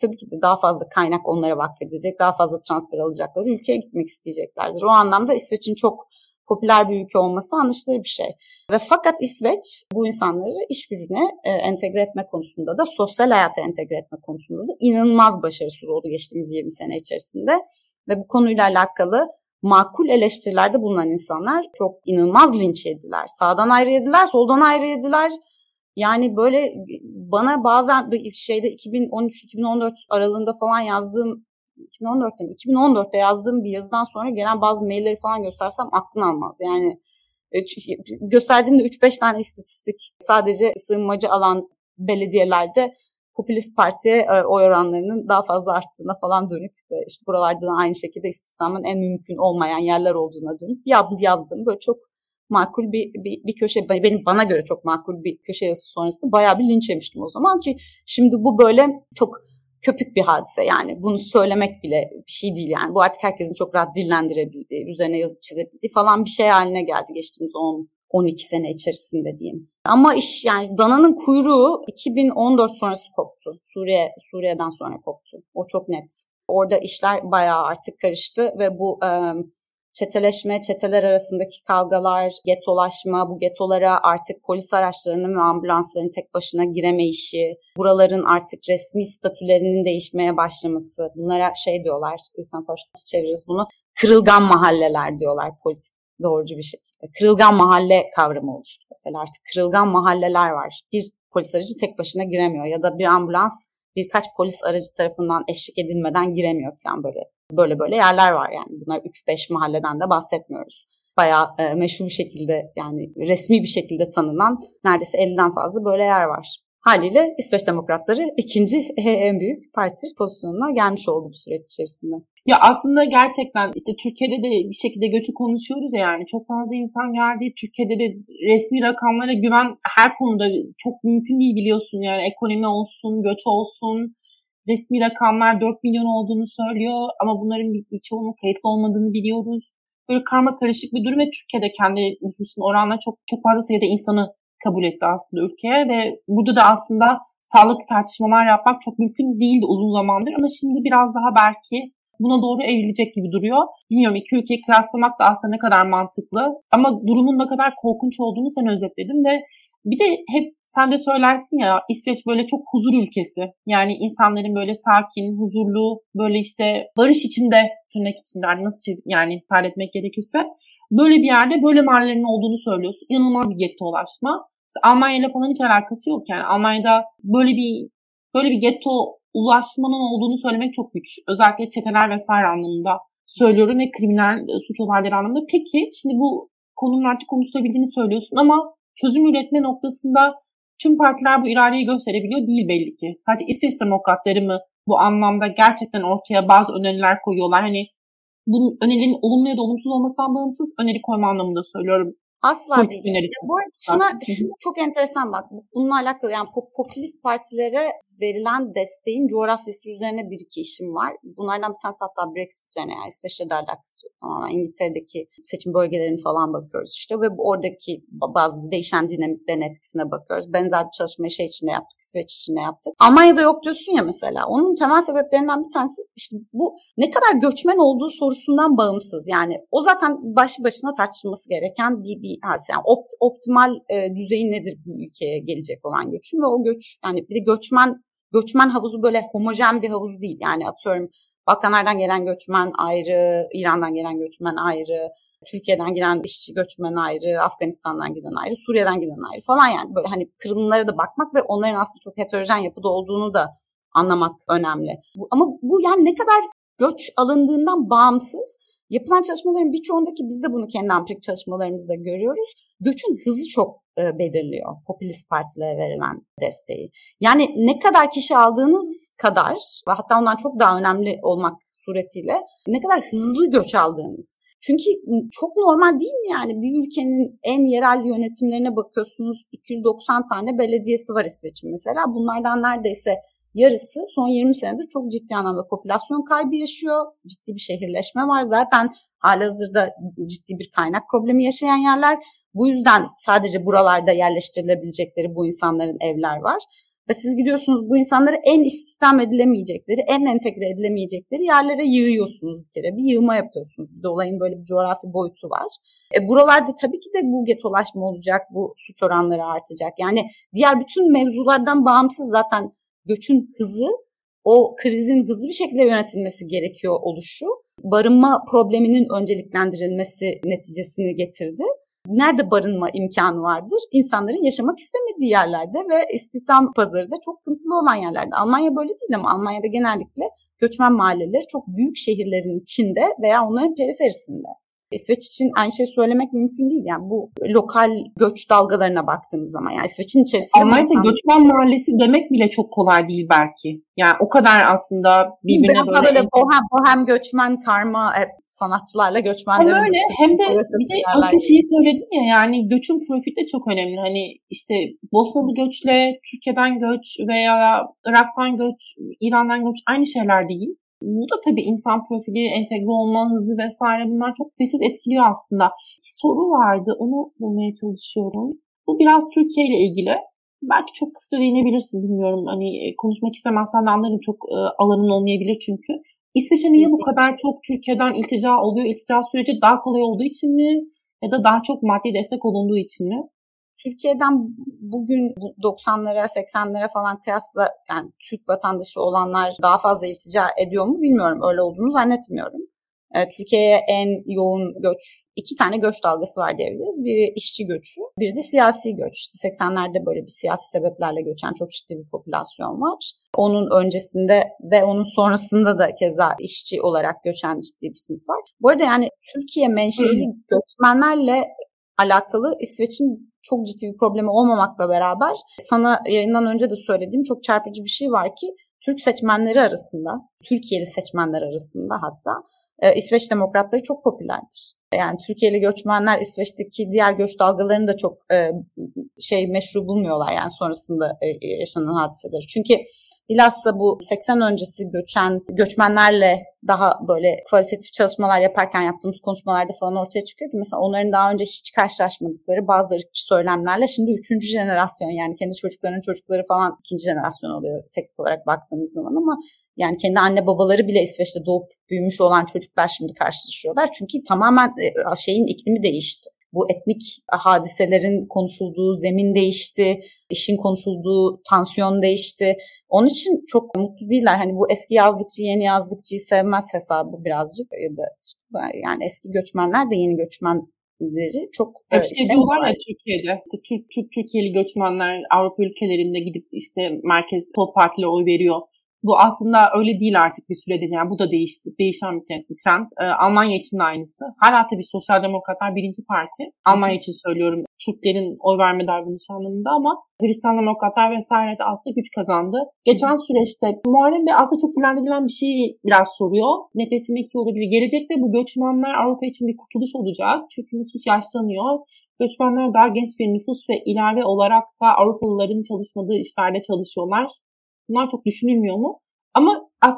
tabii ki de daha fazla kaynak onlara vakfedilecek, daha fazla transfer alacakları ülkeye gitmek isteyeceklerdir. O anlamda İsveç'in çok popüler bir ülke olması anlaşılır bir şey. Ve fakat İsveç bu insanları iş gücüne e, entegre etme konusunda da sosyal hayata entegre etme konusunda da inanılmaz başarısız oldu geçtiğimiz 20 sene içerisinde. Ve bu konuyla alakalı makul eleştirilerde bulunan insanlar çok inanılmaz linç yediler. Sağdan ayrı yediler, soldan ayrı yediler. Yani böyle bana bazen şeyde 2013-2014 aralığında falan yazdığım 2014'te 2014'te yazdığım bir yazıdan sonra gelen bazı mailleri falan göstersem aklın almaz. Yani gösterdiğimde 3-5 tane istatistik sadece sığınmacı alan belediyelerde popülist partiye e, oy oranlarının daha fazla arttığına falan dönük ve işte buralarda da aynı şekilde istihdamın en mümkün olmayan yerler olduğuna dönük yaz yazdım. Böyle çok makul bir, bir, bir köşe, benim bana göre çok makul bir köşe yazısı sonrasında bayağı bir linç yemiştim o zaman ki şimdi bu böyle çok köpük bir hadise yani bunu söylemek bile bir şey değil yani bu artık herkesin çok rahat dillendirebildiği, üzerine yazıp çizebildiği falan bir şey haline geldi geçtiğimiz 10 12 sene içerisinde diyeyim. Ama iş yani dananın kuyruğu 2014 sonrası koptu. Suriye Suriye'den sonra koptu. O çok net. Orada işler bayağı artık karıştı ve bu e, çeteleşme, çeteler arasındaki kavgalar, getolaşma, bu getolara artık polis araçlarının ve ambulansların tek başına giremeyişi, buraların artık resmi statülerinin değişmeye başlaması, bunlara şey diyorlar, lütfen nasıl çeviririz bunu, kırılgan mahalleler diyorlar politik doğrucu bir şekilde. Kırılgan mahalle kavramı oluştu mesela artık kırılgan mahalleler var. Bir polis aracı tek başına giremiyor ya da bir ambulans birkaç polis aracı tarafından eşlik edilmeden giremiyor falan böyle böyle böyle yerler var yani. Bunlar 3-5 mahalleden de bahsetmiyoruz. Bayağı e, meşhur bir şekilde yani resmi bir şekilde tanınan neredeyse 50'den fazla böyle yer var. Haliyle İsveç Demokratları ikinci *laughs* en büyük parti pozisyonuna gelmiş oldu bu süreç içerisinde. Ya aslında gerçekten işte Türkiye'de de bir şekilde göçü konuşuyoruz ya yani çok fazla insan geldi. Türkiye'de de resmi rakamlara güven her konuda çok mümkün değil biliyorsun yani ekonomi olsun, göç olsun. Resmi rakamlar 4 milyon olduğunu söylüyor ama bunların bir çoğunun kayıtlı olmadığını biliyoruz. Böyle karma karışık bir durum ve Türkiye'de kendi nüfusun oranla çok çok fazla sayıda insanı kabul etti aslında ülkeye ve burada da aslında sağlıklı tartışmalar yapmak çok mümkün değildi uzun zamandır ama şimdi biraz daha belki buna doğru evrilecek gibi duruyor. Bilmiyorum iki ülkeyi kıyaslamak da aslında ne kadar mantıklı ama durumun ne kadar korkunç olduğunu sen özetledin ve bir de hep sen de söylersin ya İsveç böyle çok huzur ülkesi. Yani insanların böyle sakin, huzurlu, böyle işte barış içinde tırnak içinde hani nasıl yani ifade etmek gerekirse böyle bir yerde böyle mahallelerin olduğunu söylüyorsun. İnanılmaz bir gettolaşma. Almanya ile falan hiç alakası yok yani. Almanya'da böyle bir böyle bir getto ulaşmanın olduğunu söylemek çok güç. Özellikle çeteler vesaire anlamında söylüyorum ve kriminal suç olayları anlamında. Peki şimdi bu konunun artık konuşulabildiğini söylüyorsun ama çözüm üretme noktasında tüm partiler bu iradeyi gösterebiliyor değil belli ki. Hadi İsveç demokratları mı bu anlamda gerçekten ortaya bazı öneriler koyuyorlar. Hani bu önerilerin olumlu ya da olumsuz olmasından bağımsız öneri koyma anlamında söylüyorum. Asla değil. Ya bu arada şuna, şu çok enteresan bak. Bununla alakalı yani popülist partilere verilen desteğin coğrafyası üzerine bir iki işim var. Bunlardan bir tanesi hatta Brexit üzerine yani İsveç'te alakası yok tamamen. İngiltere'deki seçim bölgelerini falan bakıyoruz işte ve bu oradaki bazı değişen dinamiklerin etkisine bakıyoruz. Benzer bir çalışmayı şey içinde yaptık, İsveç içinde yaptık. Almanya'da yok diyorsun ya mesela. Onun temel sebeplerinden bir tanesi işte bu ne kadar göçmen olduğu sorusundan bağımsız. Yani o zaten başlı başına tartışılması gereken bir, bir. Yani opt, optimal e, düzeyi nedir bir ülkeye gelecek olan göçün ve o göç yani bir de göçmen göçmen havuzu böyle homojen bir havuz değil. Yani atıyorum Balkanlardan gelen göçmen ayrı, İran'dan gelen göçmen ayrı, Türkiye'den gelen işçi göçmen ayrı, Afganistan'dan giden ayrı, Suriye'den giden ayrı falan yani böyle hani kırımlara da bakmak ve onların aslında çok heterojen yapıda olduğunu da anlamak önemli. Bu, ama bu yani ne kadar göç alındığından bağımsız yapılan çalışmaların birçoğundaki biz de bunu kendi ampirik çalışmalarımızda görüyoruz. Göçün hızı çok e, belirliyor popülist partilere verilen desteği. Yani ne kadar kişi aldığınız kadar ve hatta ondan çok daha önemli olmak suretiyle ne kadar hızlı göç aldığınız. Çünkü çok normal değil mi yani bir ülkenin en yerel yönetimlerine bakıyorsunuz 290 tane belediyesi var İsveç'in mesela. Bunlardan neredeyse yarısı son 20 senedir çok ciddi anlamda popülasyon kaybı yaşıyor. Ciddi bir şehirleşme var. Zaten halihazırda ciddi bir kaynak problemi yaşayan yerler. Bu yüzden sadece buralarda yerleştirilebilecekleri bu insanların evler var. Ve siz gidiyorsunuz bu insanları en istihdam edilemeyecekleri, en entegre edilemeyecekleri yerlere yığıyorsunuz bir kere. Bir yığma yapıyorsunuz. Bir de olayın böyle bir coğrafi boyutu var. E, buralarda tabii ki de bu getolaşma olacak, bu suç oranları artacak. Yani diğer bütün mevzulardan bağımsız zaten göçün hızı, o krizin hızlı bir şekilde yönetilmesi gerekiyor oluşu, barınma probleminin önceliklendirilmesi neticesini getirdi. Nerede barınma imkanı vardır? İnsanların yaşamak istemediği yerlerde ve istihdam pazarı da çok sıkıntılı olan yerlerde. Almanya böyle değil ama Almanya'da genellikle göçmen mahalleleri çok büyük şehirlerin içinde veya onların periferisinde. İsveç için aynı şey söylemek mümkün değil. Yani bu lokal göç dalgalarına baktığımız zaman yani İsveç'in içerisinde Almanya'da insan... göçmen mahallesi demek bile çok kolay değil belki. Yani o kadar aslında birbirine böyle... böyle bohem, bohem göçmen karma hep sanatçılarla göçmenlerin hem öyle hem de bir de o şeyi söyledim ya yani göçün profili de çok önemli. Hani işte Bosnalı göçle Türkiye'den göç veya Irak'tan göç, İran'dan göç aynı şeyler değil. Bu da tabii insan profili, entegre olma hızı vesaire bunlar çok basit etkiliyor aslında. Bir soru vardı onu bulmaya çalışıyorum. Bu biraz Türkiye ile ilgili. Belki çok kısa değinebilirsin bilmiyorum. Hani e, konuşmak istemezsen de anlarım çok e, alanın olmayabilir çünkü. İsveç'e niye bu kadar çok Türkiye'den iltica oluyor? İltica süreci daha kolay olduğu için mi? Ya da daha çok maddi destek olunduğu için mi? Türkiye'den bugün 90'lara 80'lere falan kıyasla yani Türk vatandaşı olanlar daha fazla iltica ediyor mu bilmiyorum. Öyle olduğunu zannetmiyorum. E, Türkiye'ye en yoğun göç, iki tane göç dalgası var diyebiliriz. Biri işçi göçü, biri de siyasi göç. İşte 80'lerde böyle bir siyasi sebeplerle göçen çok ciddi bir popülasyon var. Onun öncesinde ve onun sonrasında da keza işçi olarak göçen ciddi bir sınıf var. Bu arada yani Türkiye menşeli göçmenlerle alakalı İsveç'in çok ciddi bir problemi olmamakla beraber sana yayından önce de söylediğim çok çarpıcı bir şey var ki Türk seçmenleri arasında, Türkiye'li seçmenler arasında hatta e, İsveç demokratları çok popülerdir. Yani Türkiye'li göçmenler İsveç'teki diğer göç dalgalarını da çok e, şey meşru bulmuyorlar yani sonrasında e, yaşanan hadiseleri. Çünkü Bilhassa bu 80 öncesi göçen göçmenlerle daha böyle kvalitatif çalışmalar yaparken yaptığımız konuşmalarda falan ortaya çıkıyor ki mesela onların daha önce hiç karşılaşmadıkları bazı ırkçı söylemlerle şimdi üçüncü jenerasyon yani kendi çocuklarının çocukları falan ikinci jenerasyon oluyor teknik olarak baktığımız zaman ama yani kendi anne babaları bile İsveç'te doğup büyümüş olan çocuklar şimdi karşılaşıyorlar. Çünkü tamamen e, şeyin iklimi değişti. Bu etnik hadiselerin konuşulduğu zemin değişti, işin konuşulduğu tansiyon değişti. Onun için çok mutlu değiller. Hani bu eski yazlıkçı yeni yazlıkçıyı sevmez hesabı birazcık ya da yani eski göçmenler de yeni göçmenleri çok Hep şey diyorlar ya Türkiye'de. Türk, Türk Türkiye'li göçmenler Avrupa ülkelerinde gidip işte merkez sol partiler oy veriyor. Bu aslında öyle değil artık bir süredir. Yani bu da değişti. Değişen bir trend. Ee, Almanya için de aynısı. Hala tabii Sosyal Demokratlar birinci parti. Almanya için söylüyorum. Türklerin oy verme davranışı anlamında ama Hristiyan Demokratlar vesaire de aslında güç kazandı. Geçen süreçte Muharrem Bey aslında çok dilendirilen bir şeyi biraz soruyor. Netleştirmek iyi olabilir. Gelecekte bu göçmenler Avrupa için bir kurtuluş olacak. Çünkü nüfus yaşlanıyor. Göçmenler daha genç bir nüfus ve ilave olarak da Avrupalıların çalışmadığı işlerde çalışıyorlar. Bunlar çok düşünülmüyor mu? Ama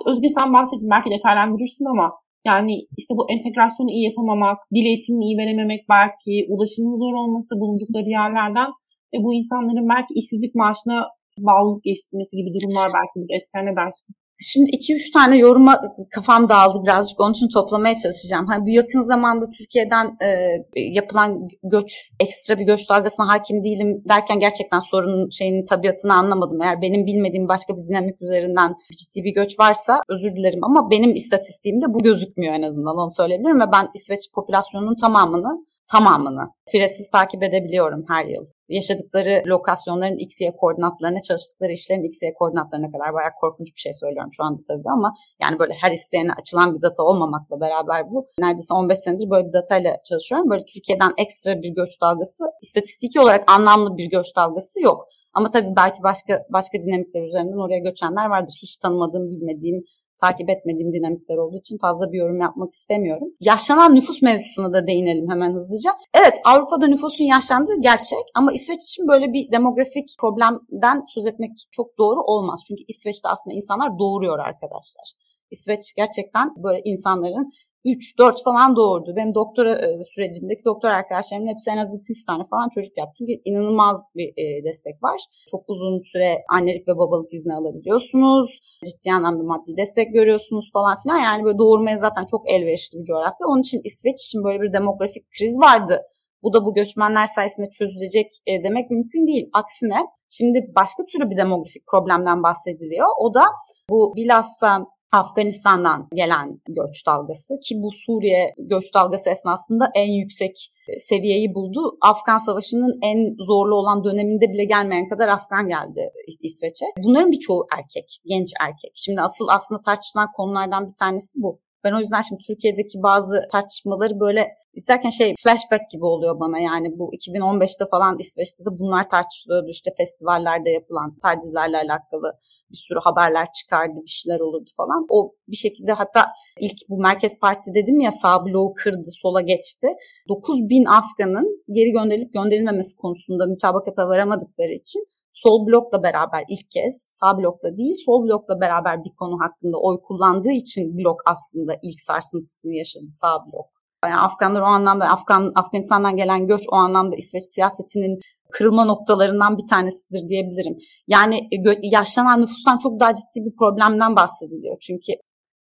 Özge sen bahsettin belki detaylandırırsın ama yani işte bu entegrasyonu iyi yapamamak, dil eğitimini iyi verememek belki, ulaşımın zor olması bulundukları yerlerden ve bu insanların belki işsizlik maaşına bağlılık geçirmesi gibi durumlar belki bir etken edersin. Şimdi iki üç tane yoruma kafam dağıldı birazcık onun için toplamaya çalışacağım. Hani bu yakın zamanda Türkiye'den e, yapılan göç, ekstra bir göç dalgasına hakim değilim derken gerçekten sorunun şeyinin tabiatını anlamadım. Eğer benim bilmediğim başka bir dinamik üzerinden ciddi bir göç varsa özür dilerim ama benim istatistiğimde bu gözükmüyor en azından onu söyleyebilirim ve ben İsveç popülasyonunun tamamını tamamını firesiz takip edebiliyorum her yıl. Yaşadıkları lokasyonların XY koordinatlarına, çalıştıkları işlerin XY koordinatlarına kadar bayağı korkunç bir şey söylüyorum şu anda tabii ama yani böyle her isteyene açılan bir data olmamakla beraber bu. Neredeyse 15 senedir böyle bir datayla çalışıyorum. Böyle Türkiye'den ekstra bir göç dalgası, istatistiki olarak anlamlı bir göç dalgası yok. Ama tabii belki başka başka dinamikler üzerinden oraya göçenler vardır. Hiç tanımadığım, bilmediğim takip etmediğim dinamikler olduğu için fazla bir yorum yapmak istemiyorum. Yaşlanan nüfus mevzusuna da değinelim hemen hızlıca. Evet Avrupa'da nüfusun yaşlandığı gerçek ama İsveç için böyle bir demografik problemden söz etmek çok doğru olmaz. Çünkü İsveç'te aslında insanlar doğuruyor arkadaşlar. İsveç gerçekten böyle insanların 3-4 falan doğurdu. Benim doktora e, sürecimdeki doktor arkadaşlarımın hepsi en az 2-3 tane falan çocuk yaptı. Çünkü inanılmaz bir e, destek var. Çok uzun süre annelik ve babalık izni alabiliyorsunuz. Ciddi anlamda maddi destek görüyorsunuz falan filan. Yani böyle doğurmaya zaten çok elverişli bir coğrafya. Onun için İsveç için böyle bir demografik kriz vardı. Bu da bu göçmenler sayesinde çözülecek e, demek mümkün değil. Aksine şimdi başka türlü bir demografik problemden bahsediliyor. O da bu bilhassa Afganistan'dan gelen göç dalgası ki bu Suriye göç dalgası esnasında en yüksek e, seviyeyi buldu. Afgan Savaşı'nın en zorlu olan döneminde bile gelmeyen kadar Afgan geldi İsveç'e. Bunların birçoğu erkek, genç erkek. Şimdi asıl aslında tartışılan konulardan bir tanesi bu. Ben o yüzden şimdi Türkiye'deki bazı tartışmaları böyle isterken şey flashback gibi oluyor bana yani bu 2015'te falan İsveç'te de bunlar tartışılıyordu işte festivallerde yapılan tacizlerle alakalı bir sürü haberler çıkardı, bir şeyler olurdu falan. O bir şekilde hatta ilk bu Merkez Parti dedim ya sağ bloğu kırdı, sola geçti. 9 bin Afgan'ın geri gönderilip gönderilmemesi konusunda mütabakata varamadıkları için sol blokla beraber ilk kez sağ blokla değil sol blokla beraber bir konu hakkında oy kullandığı için blok aslında ilk sarsıntısını yaşadı sağ blok. Yani Afganlar o anlamda Afgan Afganistan'dan gelen göç o anlamda İsveç siyasetinin kırılma noktalarından bir tanesidir diyebilirim. Yani e, yaşlanan nüfustan çok daha ciddi bir problemden bahsediliyor. Çünkü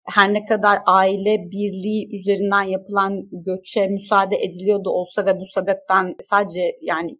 her ne kadar aile birliği üzerinden yapılan göçe müsaade ediliyordu olsa ve bu sebepten sadece yani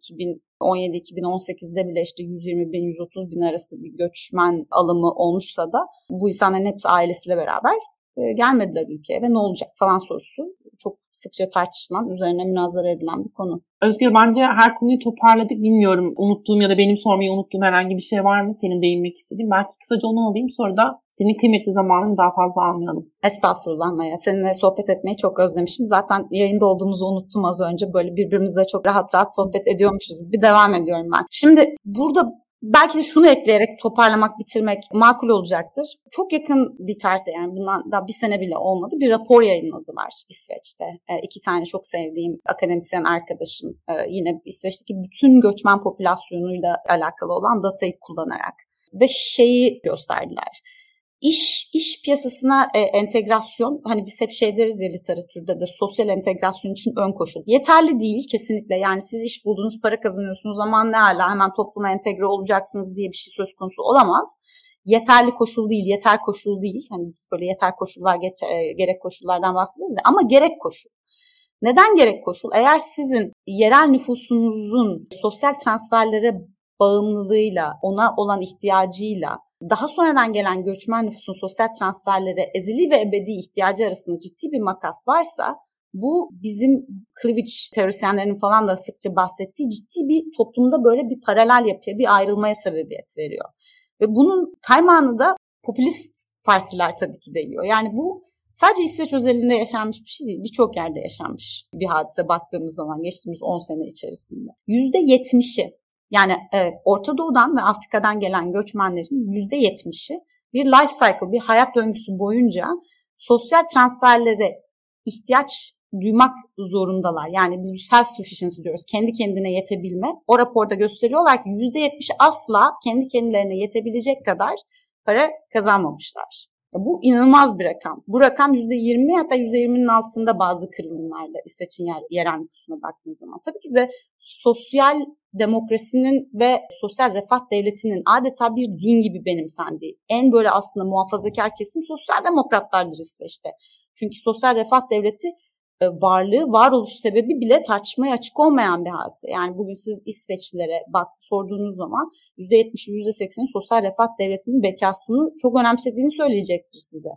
2017-2018'de bile işte 120 bin 130 bin arası bir göçmen alımı olmuşsa da bu insanların hepsi ailesiyle beraber gelmediler ülkeye ve ne olacak falan sorusu çok sıkça tartışılan, üzerine münazara edilen bir konu. Özgür bence her konuyu toparladık. Bilmiyorum unuttuğum ya da benim sormayı unuttuğum herhangi bir şey var mı? Senin değinmek istediğin. Belki kısaca onu alayım sonra da senin kıymetli zamanını daha fazla almayalım. Estağfurullah Maya. Seninle sohbet etmeyi çok özlemişim. Zaten yayında olduğumuzu unuttum az önce. Böyle birbirimizle çok rahat rahat sohbet ediyormuşuz Bir devam ediyorum ben. Şimdi burada Belki de şunu ekleyerek toparlamak, bitirmek makul olacaktır. Çok yakın bir tarihte yani bundan daha bir sene bile olmadı bir rapor yayınladılar İsveç'te. E, iki tane çok sevdiğim akademisyen arkadaşım e, yine İsveç'teki bütün göçmen popülasyonuyla alakalı olan datayı kullanarak ve şeyi gösterdiler İş, iş piyasasına e, entegrasyon, hani biz hep şey deriz ya literatürde de sosyal entegrasyon için ön koşul. Yeterli değil kesinlikle. Yani siz iş buldunuz, para kazanıyorsunuz ama ne hala hemen topluma entegre olacaksınız diye bir şey söz konusu olamaz. Yeterli koşul değil, yeter koşul değil. Hani biz böyle yeter koşullar, geç, e, gerek koşullardan bahsediyoruz ama gerek koşul. Neden gerek koşul? Eğer sizin yerel nüfusunuzun sosyal transferlere bağımlılığıyla, ona olan ihtiyacıyla daha sonradan gelen göçmen nüfusun sosyal transferlere ezeli ve ebedi ihtiyacı arasında ciddi bir makas varsa bu bizim cleavage teorisyenlerinin falan da sıkça bahsettiği ciddi bir toplumda böyle bir paralel yapıya, bir ayrılmaya sebebiyet veriyor. Ve bunun kaymağını da popülist partiler tabii ki de yiyor. Yani bu sadece İsveç özelinde yaşanmış bir şey değil. Birçok yerde yaşanmış bir hadise baktığımız zaman geçtiğimiz 10 sene içerisinde. %70'i yani evet, Orta Doğu'dan ve Afrika'dan gelen göçmenlerin %70'i bir life cycle, bir hayat döngüsü boyunca sosyal transferlere ihtiyaç duymak zorundalar. Yani biz bu self sufficiency diyoruz. Kendi kendine yetebilme. O raporda gösteriyorlar ki %70'i asla kendi kendilerine yetebilecek kadar para kazanmamışlar. Bu inanılmaz bir rakam. Bu rakam %20 hatta %20'nin altında bazı kırılımlarda İsveç'in yer, yerel nüfusuna baktığınız zaman. Tabii ki de sosyal demokrasinin ve sosyal refah devletinin adeta bir din gibi benimsendiği en böyle aslında muhafazakar kesim sosyal demokratlardır İsveç'te. Çünkü sosyal refah devleti varlığı, varoluş sebebi bile tartışmaya açık olmayan bir hadise. Yani bugün siz İsveçlilere bak sorduğunuz zaman %70'i %80'i sosyal refah devletinin bekasını çok önemsediğini söyleyecektir size.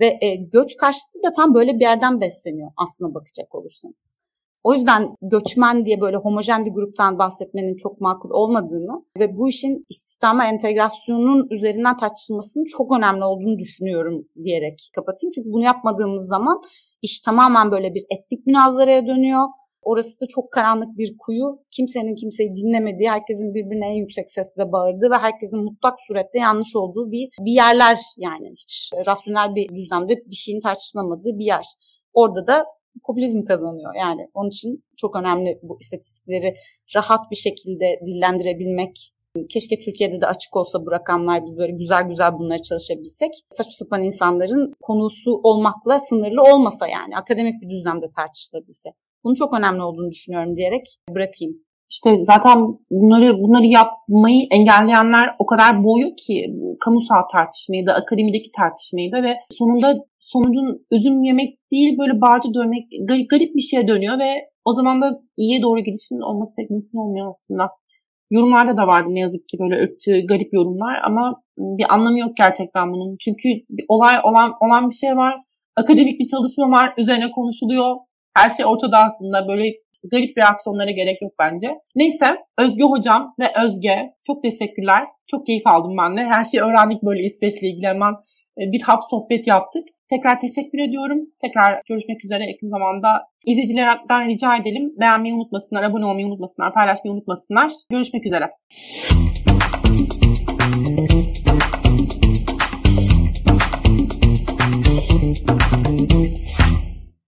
Ve e, göç karşıtı da tam böyle bir yerden besleniyor aslına bakacak olursanız. O yüzden göçmen diye böyle homojen bir gruptan bahsetmenin çok makul olmadığını ve bu işin istihdama entegrasyonun üzerinden tartışılmasının çok önemli olduğunu düşünüyorum diyerek kapatayım. Çünkü bunu yapmadığımız zaman iş tamamen böyle bir etnik münazaraya dönüyor. Orası da çok karanlık bir kuyu. Kimsenin kimseyi dinlemediği, herkesin birbirine en yüksek sesle bağırdığı ve herkesin mutlak surette yanlış olduğu bir, bir yerler yani. Hiç rasyonel bir düzlemde bir şeyin tartışılamadığı bir yer. Orada da popülizm kazanıyor. Yani onun için çok önemli bu istatistikleri rahat bir şekilde dillendirebilmek. Keşke Türkiye'de de açık olsa bu rakamlar biz böyle güzel güzel bunları çalışabilsek. Saçma sapan insanların konusu olmakla sınırlı olmasa yani akademik bir düzlemde tartışılabilse. Bunun çok önemli olduğunu düşünüyorum diyerek bırakayım. İşte zaten bunları bunları yapmayı engelleyenler o kadar boğuyor ki kamusal tartışmayı da akademideki tartışmayı da ve sonunda sonucun üzüm yemek değil böyle bağcı dönmek garip, garip bir şeye dönüyor ve o zaman da iyiye doğru gidişin olması pek mümkün olmuyor aslında. Yorumlarda da vardı ne yazık ki böyle ırkçı garip yorumlar ama bir anlamı yok gerçekten bunun. Çünkü bir olay olan olan bir şey var. Akademik bir çalışma var. Üzerine konuşuluyor. Her şey ortada aslında. Böyle garip reaksiyonlara gerek yok bence. Neyse Özge hocam ve Özge çok teşekkürler. Çok keyif aldım ben de. Her şeyi öğrendik böyle İsveç'le ilgili hemen e, bir hap sohbet yaptık. Tekrar teşekkür ediyorum. Tekrar görüşmek üzere yakın zamanda. İzleyicilerden rica edelim. Beğenmeyi unutmasınlar, abone olmayı unutmasınlar, paylaşmayı unutmasınlar. Görüşmek üzere.